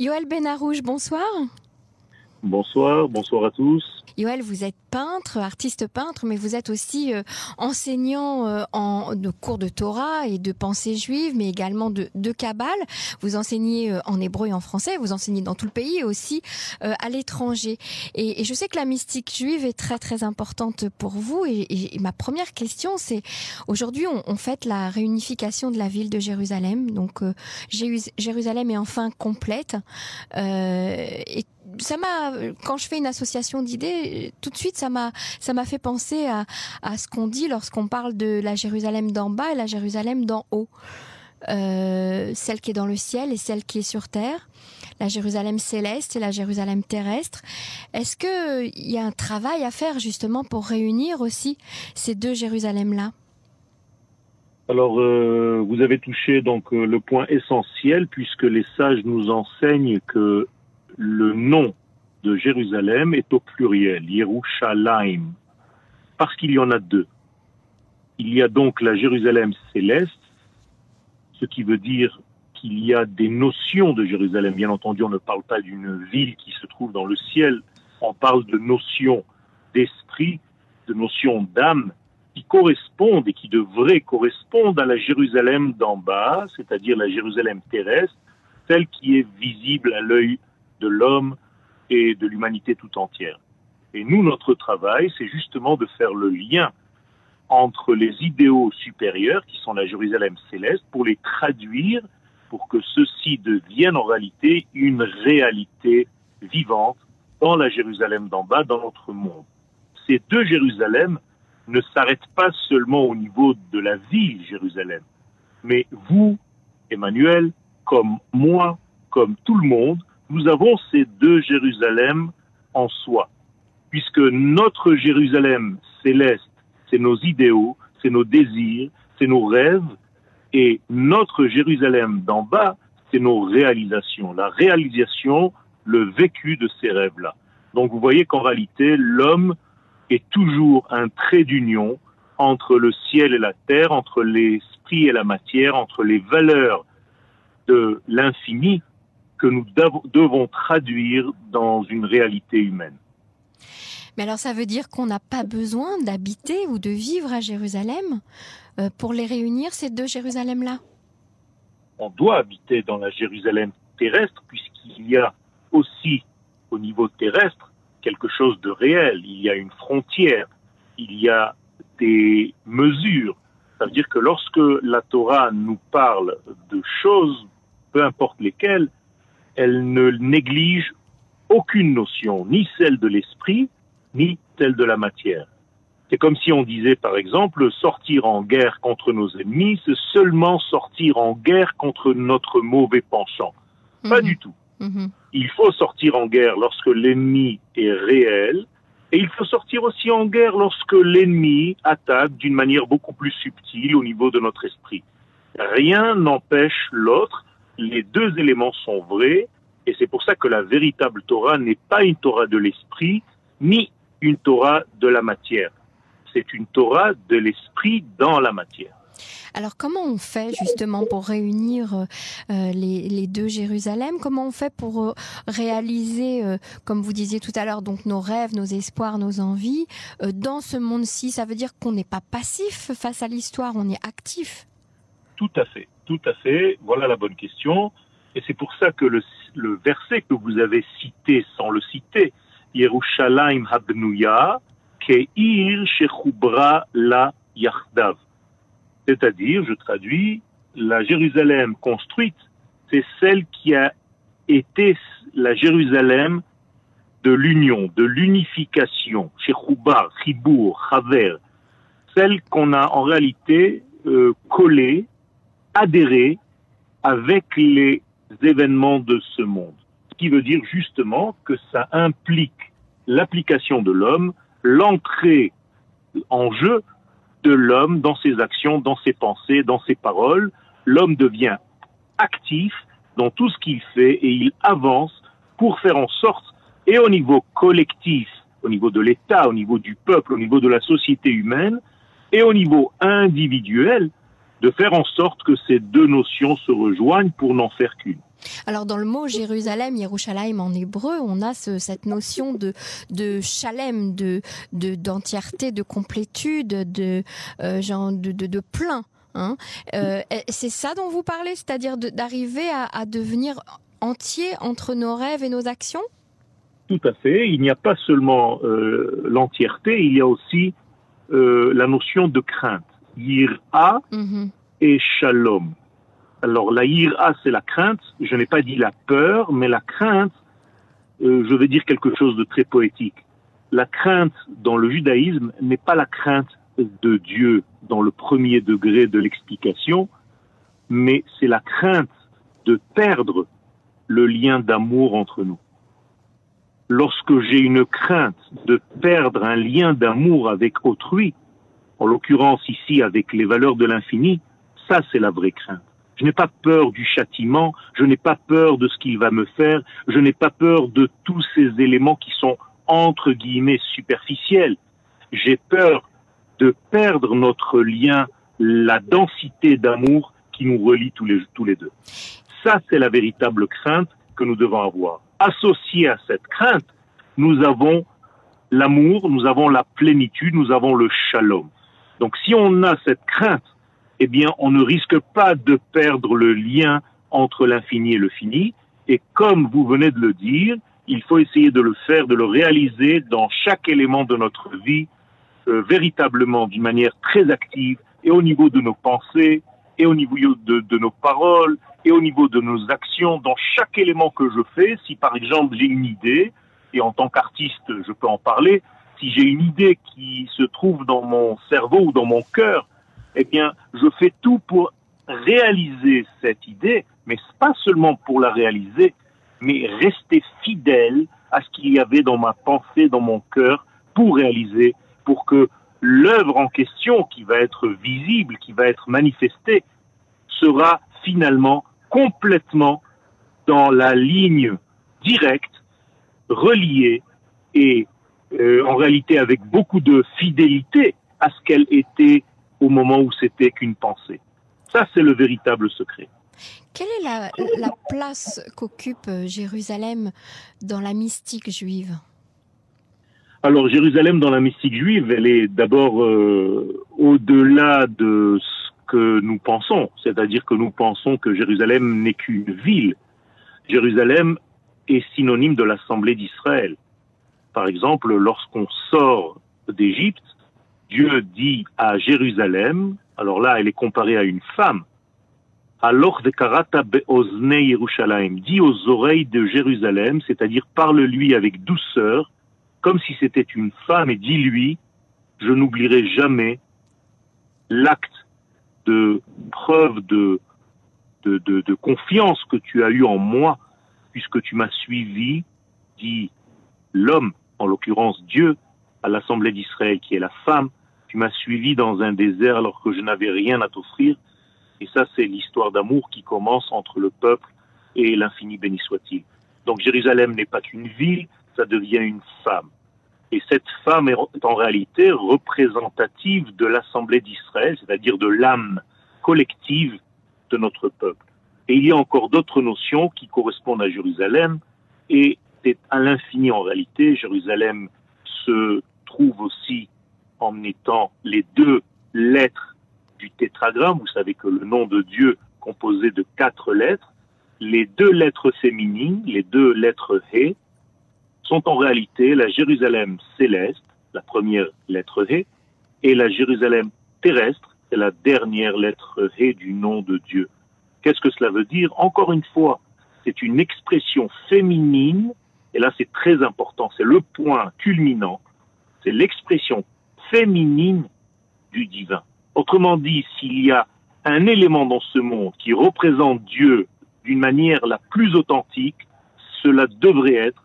Yoël Benarouche, bonsoir. Bonsoir, bonsoir à tous. Yoël, vous êtes peintre, artiste peintre, mais vous êtes aussi euh, enseignant euh, en cours de Torah et de pensée juive, mais également de, de. Vous enseignez euh, en hébreu et en français, vous enseignez dans tout le pays et aussi à l'étranger. Et, je sais que la mystique juive est très très importante pour vous. Et, et ma première question, c'est aujourd'hui on, on, fête la réunification de la ville de Jérusalem. Donc Jérusalem est enfin complète. et ça m'a, quand je fais une association d'idées, tout de suite, ça m'a, ça m'a fait penser à, à ce qu'on dit lorsqu'on parle de la Jérusalem d'en bas et la Jérusalem d'en haut. Euh, celle qui est dans le ciel et celle qui est sur terre, la Jérusalem céleste et la Jérusalem terrestre. Est-ce que il y a un travail à faire justement pour réunir aussi ces deux Jérusalem-là? Alors, euh, vous avez touché donc euh, le point essentiel puisque les sages nous enseignent que le nom de Jérusalem est au pluriel, Yerushalayim, parce qu'il y en a deux. Il y a donc la Jérusalem céleste, ce qui veut dire qu'il y a des notions de Jérusalem. Bien entendu, on ne parle pas d'une ville qui se trouve dans le ciel, on parle de notions d'esprit, de notions d'âme qui correspondent et qui devraient correspondre à la Jérusalem d'en bas, c'est-à-dire la Jérusalem terrestre, celle qui est visible à l'œil de l'homme et de l'humanité tout entière. Et nous, notre travail, c'est justement de faire le lien entre les idéaux supérieurs, qui sont la Jérusalem céleste, pour les traduire, pour que ceux-ci deviennent en réalité une réalité vivante dans la Jérusalem d'en bas, dans notre monde. Ces deux Jérusalem ne s'arrêtent pas seulement au niveau de la ville Jérusalem, mais vous, Emmanuel, comme moi, comme tout le monde, nous avons ces deux Jérusalem en soi, puisque notre Jérusalem céleste, c'est nos idéaux, c'est nos désirs, c'est nos rêves, et notre Jérusalem d'en bas, c'est nos réalisations, la réalisation, le vécu de ces rêves-là. Donc vous voyez qu'en réalité, l'homme est toujours un trait d'union entre le ciel et la terre, entre l'esprit et la matière, entre les valeurs de l'infini que nous devons traduire dans une réalité humaine. Mais alors ça veut dire qu'on n'a pas besoin d'habiter ou de vivre à Jérusalem euh, pour les réunir, ces deux Jérusalem-là? On doit habiter dans la Jérusalem terrestre puisqu'il y a aussi au niveau terrestre quelque chose de réel. Il y a une frontière, il y a des mesures. Ça veut dire que lorsque la Torah nous parle de choses, peu importe lesquelles, elle ne néglige aucune notion, ni celle de l'esprit, ni celle de la matière. C'est comme si on disait, par exemple, sortir en guerre contre nos ennemis, c'est seulement sortir en guerre contre notre mauvais penchant. Pas mhm. du tout. Mhm. Il faut sortir en guerre lorsque l'ennemi est réel, et il faut sortir aussi en guerre lorsque l'ennemi attaque d'une manière beaucoup plus subtile au niveau de notre esprit. Rien n'empêche l'autre les deux éléments sont vrais, et c'est pour ça que la véritable Torah n'est pas une Torah de l'esprit, ni une Torah de la matière. C'est une Torah de l'esprit dans la matière. Alors comment on fait justement pour réunir euh, les, les, deux Jérusalem? Comment on fait pour euh, réaliser, euh, comme vous disiez tout à l'heure, donc nos rêves, nos espoirs, nos envies dans ce monde-ci? Ça veut dire qu'on n'est pas passif face à l'histoire, on est actif. Tout à fait. Tout à fait, voilà la bonne question. Et c'est pour ça que le, verset que vous avez cité sans le citer, Yerushalayim habnuya, keir shechubra la yachdav. C'est-à-dire, je traduis, la Jérusalem construite, c'est celle qui a été la Jérusalem de l'union, de l'unification, Shechubar, Chibour, Chaver, celle qu'on a en réalité euh, collée adhérer avec les événements de ce monde. Ce qui veut dire justement que ça implique l'application de l'homme, l'entrée en jeu de l'homme dans ses actions, dans ses pensées, dans ses paroles. L'homme devient actif dans tout ce qu'il fait et il avance pour faire en sorte, et au niveau collectif, au niveau de l'État, au niveau du peuple, au niveau de la société humaine, et au niveau individuel, de faire en sorte que ces deux notions se rejoignent pour n'en faire qu'une. Alors dans le mot Jérusalem, Yerushalayim en hébreu, on a cette notion de de shalem, de d'entièreté, de, complétude, de euh, genre de, de, plein. Hein. Euh, c'est ça dont vous parlez, c'est-à-dire d'arriver à, devenir entier entre nos rêves et nos actions? Tout à fait. Il n'y a pas seulement euh, l'entièreté, il y a aussi la notion de crainte. Yira mm-hmm. et shalom. Alors la ira, c'est la crainte. Je n'ai pas dit la peur, mais la crainte, euh, je vais dire quelque chose de très poétique. La crainte dans le judaïsme n'est pas la crainte de Dieu dans le premier degré de l'explication, mais c'est la crainte de perdre le lien d'amour entre nous. Lorsque j'ai une crainte de perdre un lien d'amour avec autrui, en l'occurrence ici avec les valeurs de l'infini, ça c'est la vraie crainte. Je n'ai pas peur du châtiment, je n'ai pas peur de ce qu'il va me faire, je n'ai pas peur de tous ces éléments qui sont entre guillemets superficiels. J'ai peur de perdre notre lien, la densité d'amour qui nous relie tous les, tous les deux. Ça, c'est la véritable crainte que nous devons avoir. Associé à cette crainte, nous avons l'amour, nous avons la plénitude, nous avons le shalom. Donc si on a cette crainte eh bien, on ne risque pas de perdre le lien entre l'infini et le fini. Et comme vous venez de le dire, il faut essayer de le faire, de le réaliser dans chaque élément de notre vie, euh, véritablement d'une manière très active, et au niveau de nos pensées, et au niveau de, de, nos paroles, et au niveau de nos actions, dans chaque élément que je fais. Si par exemple j'ai une idée, et en tant qu'artiste je peux en parler, si j'ai une idée qui se trouve dans mon cerveau ou dans mon cœur, eh bien, je fais tout pour réaliser cette idée, mais pas seulement pour la réaliser, mais rester fidèle à ce qu'il y avait dans ma pensée, dans mon cœur, pour réaliser, pour que l'œuvre en question, qui va être visible, qui va être manifestée, sera finalement complètement dans la ligne directe, reliée et euh, en réalité avec beaucoup de fidélité à ce qu'elle était au moment où c'était qu'une pensée. Ça, c'est le véritable secret. Quelle est la, place qu'occupe euh, Jérusalem dans la mystique juive? Alors, Jérusalem dans la mystique juive, elle est d'abord euh, au-delà de ce que nous pensons, c'est-à-dire que nous pensons que Jérusalem n'est qu'une ville. Jérusalem est synonyme de l'Assemblée d'Israël. Par exemple, lorsqu'on sort d'Égypte, Dieu dit à Jérusalem, alors là, elle est comparée à une femme, alors be'ozne Yerushalayim, dit aux oreilles de Jérusalem, c'est-à-dire parle-lui avec douceur, comme si c'était une femme, et dis-lui, je n'oublierai jamais l'acte de preuve de, de, de, confiance que tu as eu en moi, puisque tu m'as suivi, dit l'homme, en l'occurrence Dieu, à l'Assemblée d'Israël, qui est la femme, tu m'as suivi dans un désert alors que je n'avais rien à t'offrir. Et ça, c'est l'histoire d'amour qui commence entre le peuple et l'infini béni soit-il. Donc Jérusalem n'est pas qu'une ville, ça devient une femme. Et cette femme est en réalité représentative de l'Assemblée d'Israël, c'est-à-dire de l'âme collective de notre peuple. Et il y a encore d'autres notions qui correspondent à Jérusalem, et à l'infini en réalité. Jérusalem se trouve aussi en étant les deux lettres du tétragramme. Vous savez que le nom de Dieu composé de quatre lettres, les deux lettres féminines, les deux lettres He, sont en réalité la Jérusalem céleste, la première lettre He, et la Jérusalem terrestre, la dernière lettre He du nom de Dieu. Qu'est-ce que cela veut dire? Encore une fois, c'est une expression féminine, et là c'est très important, c'est le point culminant, c'est l'expression féminine du divin. Autrement dit, s'il y a un élément dans ce monde qui représente Dieu d'une manière la plus authentique, cela devrait être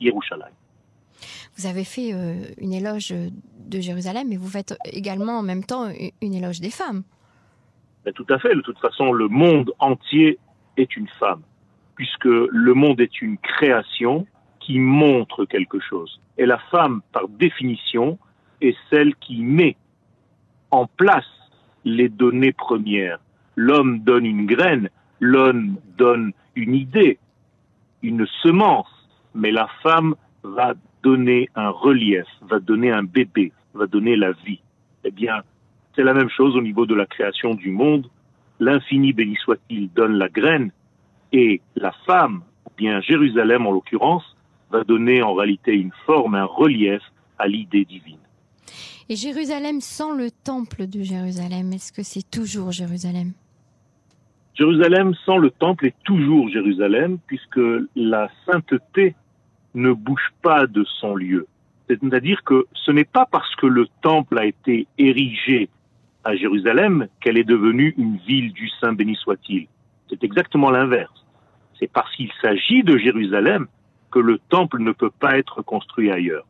Yerushalayim. Vous avez fait euh, une éloge de Jérusalem, mais vous faites également en même temps une éloge des femmes. Ben, tout à fait. De toute façon, le monde entier est une femme, puisque le monde est une création qui montre quelque chose. Et la femme, par définition, est celle qui met en place les données premières. L'homme donne une graine, l'homme donne une idée, une semence, mais la femme va donner un relief, va donner un bébé, va donner la vie. Eh bien, c'est la même chose au niveau de la création du monde. L'infini, béni soit-il, donne la graine et la femme, ou bien Jérusalem en l'occurrence, va donner en réalité une forme, un relief à l'idée divine. Et Jérusalem sans le temple de Jérusalem, est-ce que c'est toujours Jérusalem? Jérusalem sans le temple est toujours Jérusalem, puisque la sainteté ne bouge pas de son lieu. C'est-à-dire que ce n'est pas parce que le temple a été érigé à Jérusalem qu'elle est devenue une ville du Saint béni soit-il. C'est exactement l'inverse. C'est parce qu'il s'agit de Jérusalem le temple ne peut pas être construit ailleurs.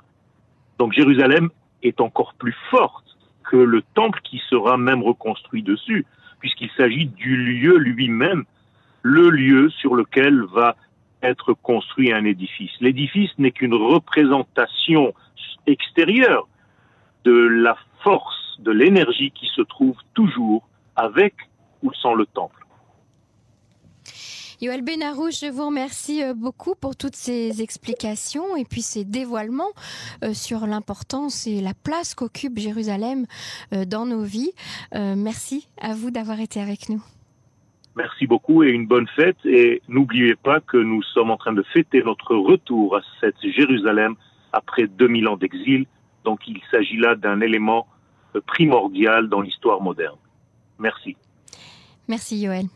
Donc Jérusalem est encore plus forte que le temple qui sera même reconstruit dessus, puisqu'il s'agit du lieu lui-même, le lieu sur lequel va être construit un édifice. L'édifice n'est qu'une représentation extérieure de la force, de l'énergie qui se trouve toujours avec ou sans le temple. Yoel Benarou, je vous remercie euh, beaucoup pour toutes ces explications et puis ces dévoilements euh, sur l'importance et la place qu'occupe Jérusalem euh, dans nos vies. Merci à vous d'avoir été avec nous. Merci beaucoup et une bonne fête. Et n'oubliez pas que nous sommes en train de fêter notre retour à cette Jérusalem après 2000 ans d'exil. Donc il s'agit là d'un élément primordial dans l'histoire moderne. Merci. Merci Yoel.